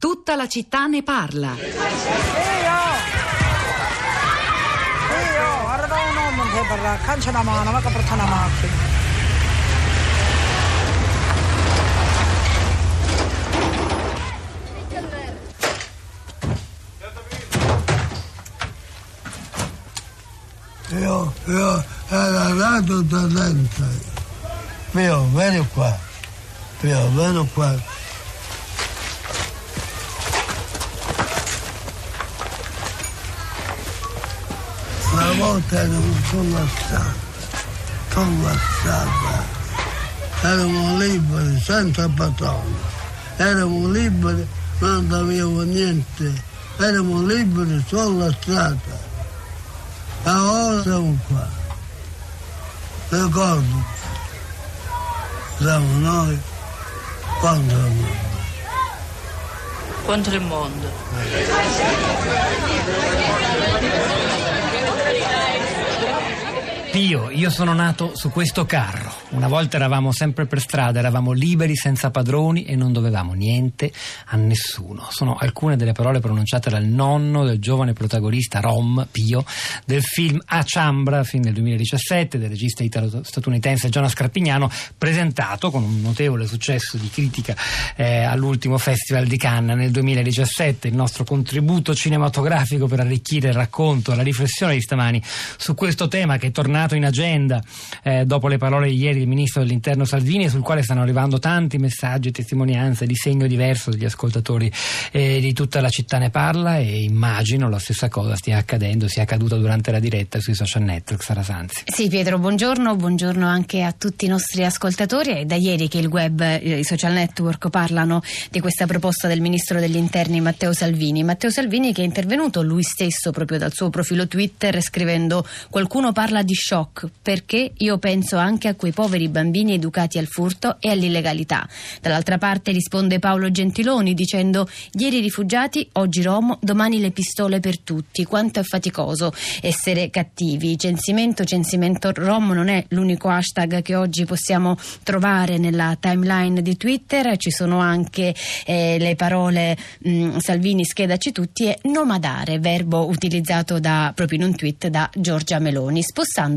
Tutta la città ne parla. Io! Io! Guarda un uomo che parla, cancia la mano, ma che porta una macchina. Io, io ero nato talento. Io, vieni qua. Io, vieni qua. Una volta ero sulla strada. Eravamo liberi, senza patrono. Eravamo liberi, non avevo niente. Eravamo liberi sulla strada. E ora siamo qua. Ricordo. Siamo noi contro il mondo. contro il mondo. Pio, io sono nato su questo carro. Una volta eravamo sempre per strada, eravamo liberi senza padroni e non dovevamo niente a nessuno. Sono alcune delle parole pronunciate dal nonno del giovane protagonista Rom, Pio, del film A Ciambra, film del 2017, del regista italo-statunitense Jonas Carpignano, presentato con un notevole successo di critica eh, all'ultimo Festival di Cannes nel 2017. Il nostro contributo cinematografico per arricchire il racconto, la riflessione di stamani su questo tema che è tornato in agenda eh, dopo le parole di ieri del ministro dell'interno Salvini, sul quale stanno arrivando tanti messaggi e testimonianze di segno diverso degli ascoltatori eh, di tutta la città ne parla e immagino la stessa cosa stia accadendo, sia accaduta durante la diretta sui social network. Sara Sanzi. Sì, Pietro, buongiorno, buongiorno anche a tutti i nostri ascoltatori. È da ieri che il web, eh, i social network parlano di questa proposta del ministro degli interni Matteo Salvini. Matteo Salvini che è intervenuto lui stesso proprio dal suo profilo Twitter scrivendo qualcuno parla di shock perché io penso anche a quei poveri bambini educati al furto e all'illegalità. Dall'altra parte risponde Paolo Gentiloni dicendo ieri rifugiati, oggi Rom, domani le pistole per tutti. Quanto è faticoso essere cattivi. Censimento, censimento Rom non è l'unico hashtag che oggi possiamo trovare nella timeline di Twitter, ci sono anche eh, le parole mh, Salvini schedaci tutti e nomadare, verbo utilizzato da, proprio in un tweet da Giorgia Meloni.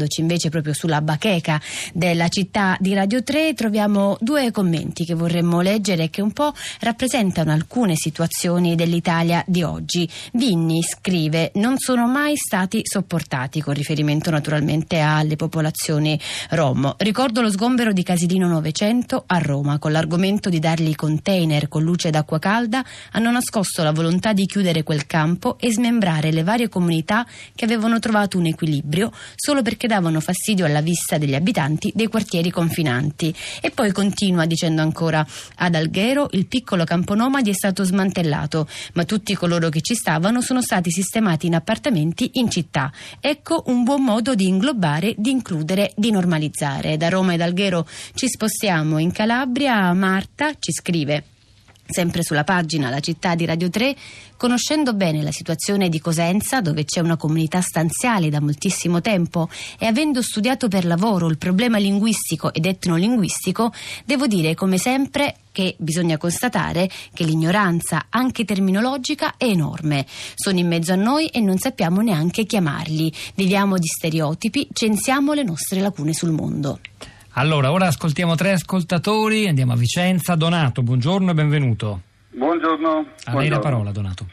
Spostandoci invece proprio sulla bacheca della città di Radio 3 troviamo due commenti che vorremmo leggere che un po' rappresentano alcune situazioni dell'Italia di oggi. Vinni scrive non sono mai stati sopportati con riferimento naturalmente alle popolazioni rom. Ricordo lo sgombero di Casilino 900 a Roma con l'argomento di dargli container con luce d'acqua calda hanno nascosto la volontà di chiudere quel campo e smembrare le varie comunità che avevano trovato un equilibrio solo perché davano fastidio alla vista degli abitanti dei quartieri confinanti. E poi continua dicendo ancora ad Alghero il piccolo campo nomadi è stato smantellato, ma tutti coloro che ci stavano sono stati sistemati in appartamenti in città. Ecco un buon modo di inglobare, di includere, di normalizzare. Da Roma ed Alghero ci spostiamo in Calabria. Marta ci scrive sempre sulla pagina La città di Radio 3, conoscendo bene la situazione di Cosenza, dove c'è una comunità stanziale da moltissimo tempo, e avendo studiato per lavoro il problema linguistico ed etnolinguistico, devo dire come sempre che bisogna constatare che l'ignoranza, anche terminologica, è enorme. Sono in mezzo a noi e non sappiamo neanche chiamarli. Viviamo di stereotipi, censiamo le nostre lacune sul mondo. Allora, ora ascoltiamo tre ascoltatori, andiamo a Vicenza. Donato, buongiorno e benvenuto. Buongiorno. A lei la buongiorno. parola, Donato.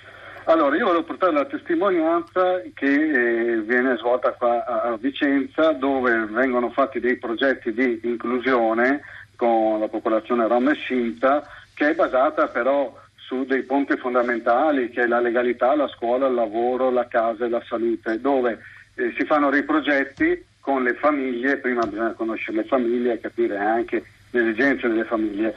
Allora, io volevo portare la testimonianza che eh, viene svolta qua a, Vicenza, dove vengono fatti dei progetti di inclusione con la popolazione rom e Sinta, che è basata però su dei punti fondamentali, che è la legalità, la scuola, il lavoro, la casa e la salute, dove eh, si fanno dei progetti con le famiglie, prima bisogna conoscere le famiglie e capire anche le esigenze delle famiglie,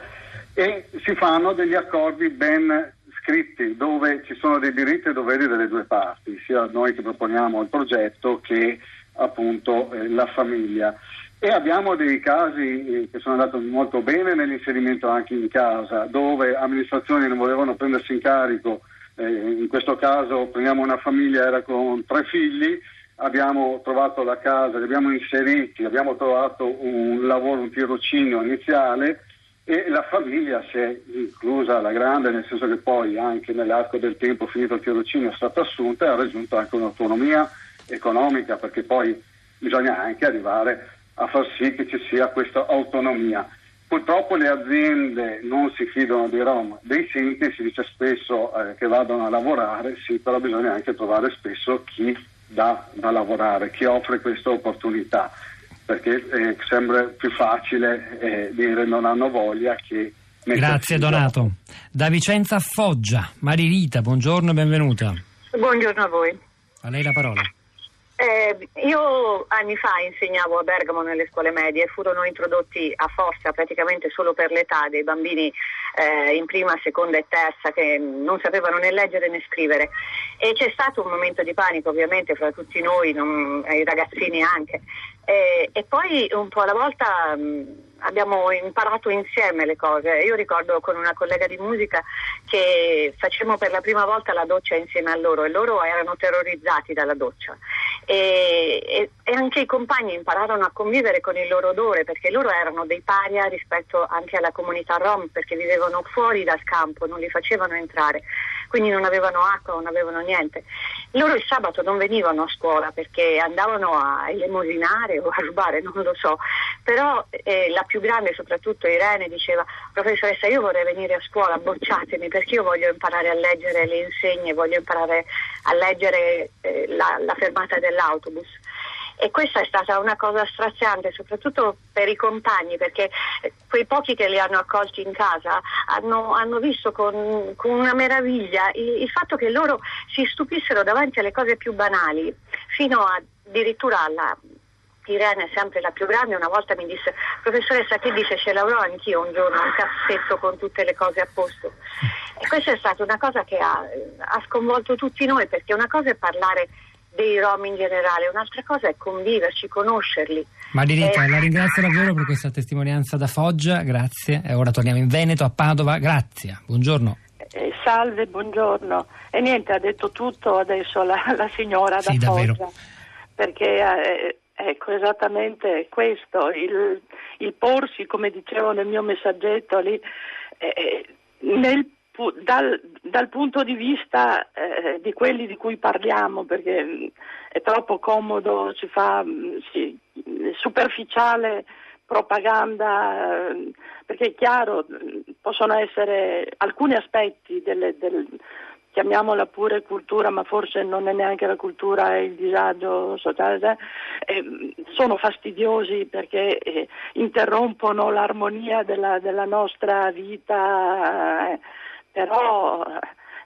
e si fanno degli accordi ben scritti dove ci sono dei diritti e doveri delle due parti, sia noi che proponiamo il progetto che appunto eh, la famiglia. E abbiamo dei casi eh, che sono andati molto bene nell'inserimento anche in casa, dove amministrazioni non volevano prendersi in carico, eh, in questo caso prendiamo una famiglia, era con tre figli, abbiamo trovato la casa, li abbiamo inseriti, abbiamo trovato un lavoro, un tirocinio iniziale e la famiglia si è inclusa alla grande, nel senso che poi anche nell'arco del tempo, finito il tirocinio, è stata assunta e ha raggiunto anche un'autonomia economica, perché poi bisogna anche arrivare a far sì che ci sia questa autonomia. Purtroppo le aziende non si fidano dei Rom, dei Sinti si dice spesso eh, che vadano a lavorare, sì, però bisogna anche trovare spesso chi dà da lavorare, chi offre questa opportunità, perché eh, sembra più facile eh, dire non hanno voglia che... Grazie Donato. Da Vicenza a Foggia, Maririta, buongiorno e benvenuta. Buongiorno a voi. A lei la parola. Eh, io anni fa insegnavo a Bergamo nelle scuole medie, furono introdotti a forza praticamente solo per l'età dei bambini eh, in prima, seconda e terza che non sapevano né leggere né scrivere e c'è stato un momento di panico ovviamente fra tutti noi, non, i ragazzini anche e, e, poi un po' alla volta mh, abbiamo imparato insieme le cose. Io ricordo con una collega di musica che facemmo per la prima volta la doccia insieme a loro e loro erano terrorizzati dalla doccia. E, e, e, anche i compagni impararono a convivere con il loro odore perché loro erano dei paria rispetto anche alla comunità rom perché vivevano fuori dal campo, non li facevano entrare, quindi non avevano acqua, non avevano niente. Loro il sabato non venivano a scuola perché andavano a elemosinare o a rubare, non lo so, però eh, la più grande, soprattutto Irene, diceva professoressa io vorrei venire a scuola, bocciatemi perché io voglio imparare a leggere le insegne, voglio imparare a leggere eh, la, la fermata dell'autobus e questa è stata una cosa straziante soprattutto per i compagni perché quei pochi che li hanno accolti in casa hanno, hanno visto con, con, una meraviglia il, il, fatto che loro si stupissero davanti alle cose più banali fino a, addirittura alla Irene, sempre la più grande, una volta mi disse professoressa che dice? Ce l'avrò anch'io un giorno un cassetto con tutte le cose a posto. E questa è stata una cosa che ha, ha sconvolto tutti noi perché una cosa è parlare dei rom in generale, un'altra cosa è conviverci, conoscerli. Maririta, eh, la ringrazio davvero per questa testimonianza da Foggia, grazie. E ora torniamo in Veneto, a Padova, grazie. Buongiorno. Eh, salve, buongiorno. E niente, ha detto tutto adesso la, la signora sì, da davvero. Foggia. Perché eh, ecco esattamente questo, il, il, porsi, come dicevo nel mio messaggetto lì, eh, eh nel dal, dal, punto di vista eh, di quelli di cui parliamo, perché mm, è troppo comodo, si fa mm, sì, superficiale propaganda, eh, perché è chiaro, mm, possono essere alcuni aspetti delle, del, chiamiamola pure cultura, ma forse non è neanche la cultura, è il disagio sociale, eh, sono fastidiosi perché eh, interrompono l'armonia della, della nostra vita. Però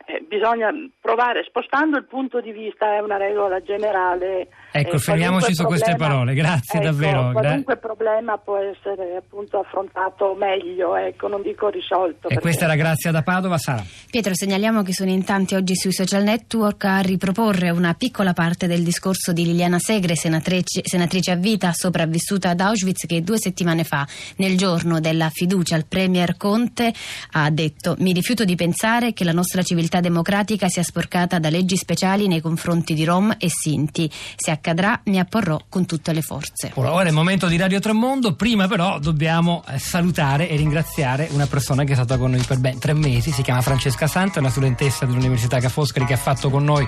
eh, bisogna provare, spostando il punto di vista, è una regola generale. Ecco, eh, fermiamoci su queste parole, grazie ecco, davvero. Qualunque Gra- problema può essere appunto affrontato meglio, ecco, non dico risolto. E perché... questa era Grazia da Padova, Sara. Pietro, segnaliamo che sono in tanti oggi sui social network a riproporre una piccola parte del discorso di Liliana Segre, senatrice, senatrice a vita sopravvissuta ad Auschwitz, che due settimane fa, nel giorno della fiducia al Premier Conte, ha detto mi rifiuto di pensare che la nostra civiltà democratica sia sporcata da leggi speciali nei confronti di Rom e Sinti. Se accadrà mi apporrò con tutte le forze. Ora, è il momento di Radio Tremondo, prima però dobbiamo eh, salutare e ringraziare una persona che è stata con noi per ben tre mesi, si chiama Francesca Santa, una studentessa dell'Università Ca' Foscari che ha fatto con noi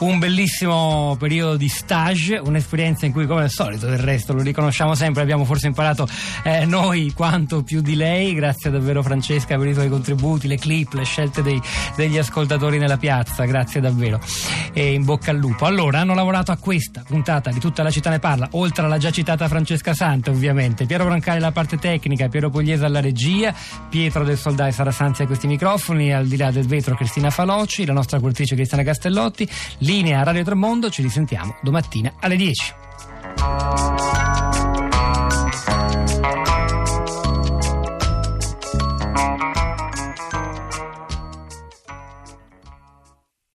un bellissimo periodo di stage, un'esperienza in cui come al solito del resto lo riconosciamo sempre, abbiamo forse imparato eh, noi quanto più di lei, grazie davvero Francesca per i tuoi contributi, le clip, le scelte dei, degli ascoltatori nella piazza, grazie davvero e in bocca al lupo. Allora, hanno lavorato a questa puntata di Tutta la città ne parla, oltre alla già citata Francesca Santa ovviamente, Piero Brancale alla parte tecnica, Piero Pugliese alla regia, Pietro del Soldai Sara Sanzi a questi microfoni, al di là del vetro Cristina Falocci, la nostra curatrice Cristiana Castellotti, linea Radio Tremondo, ci risentiamo domattina alle 10.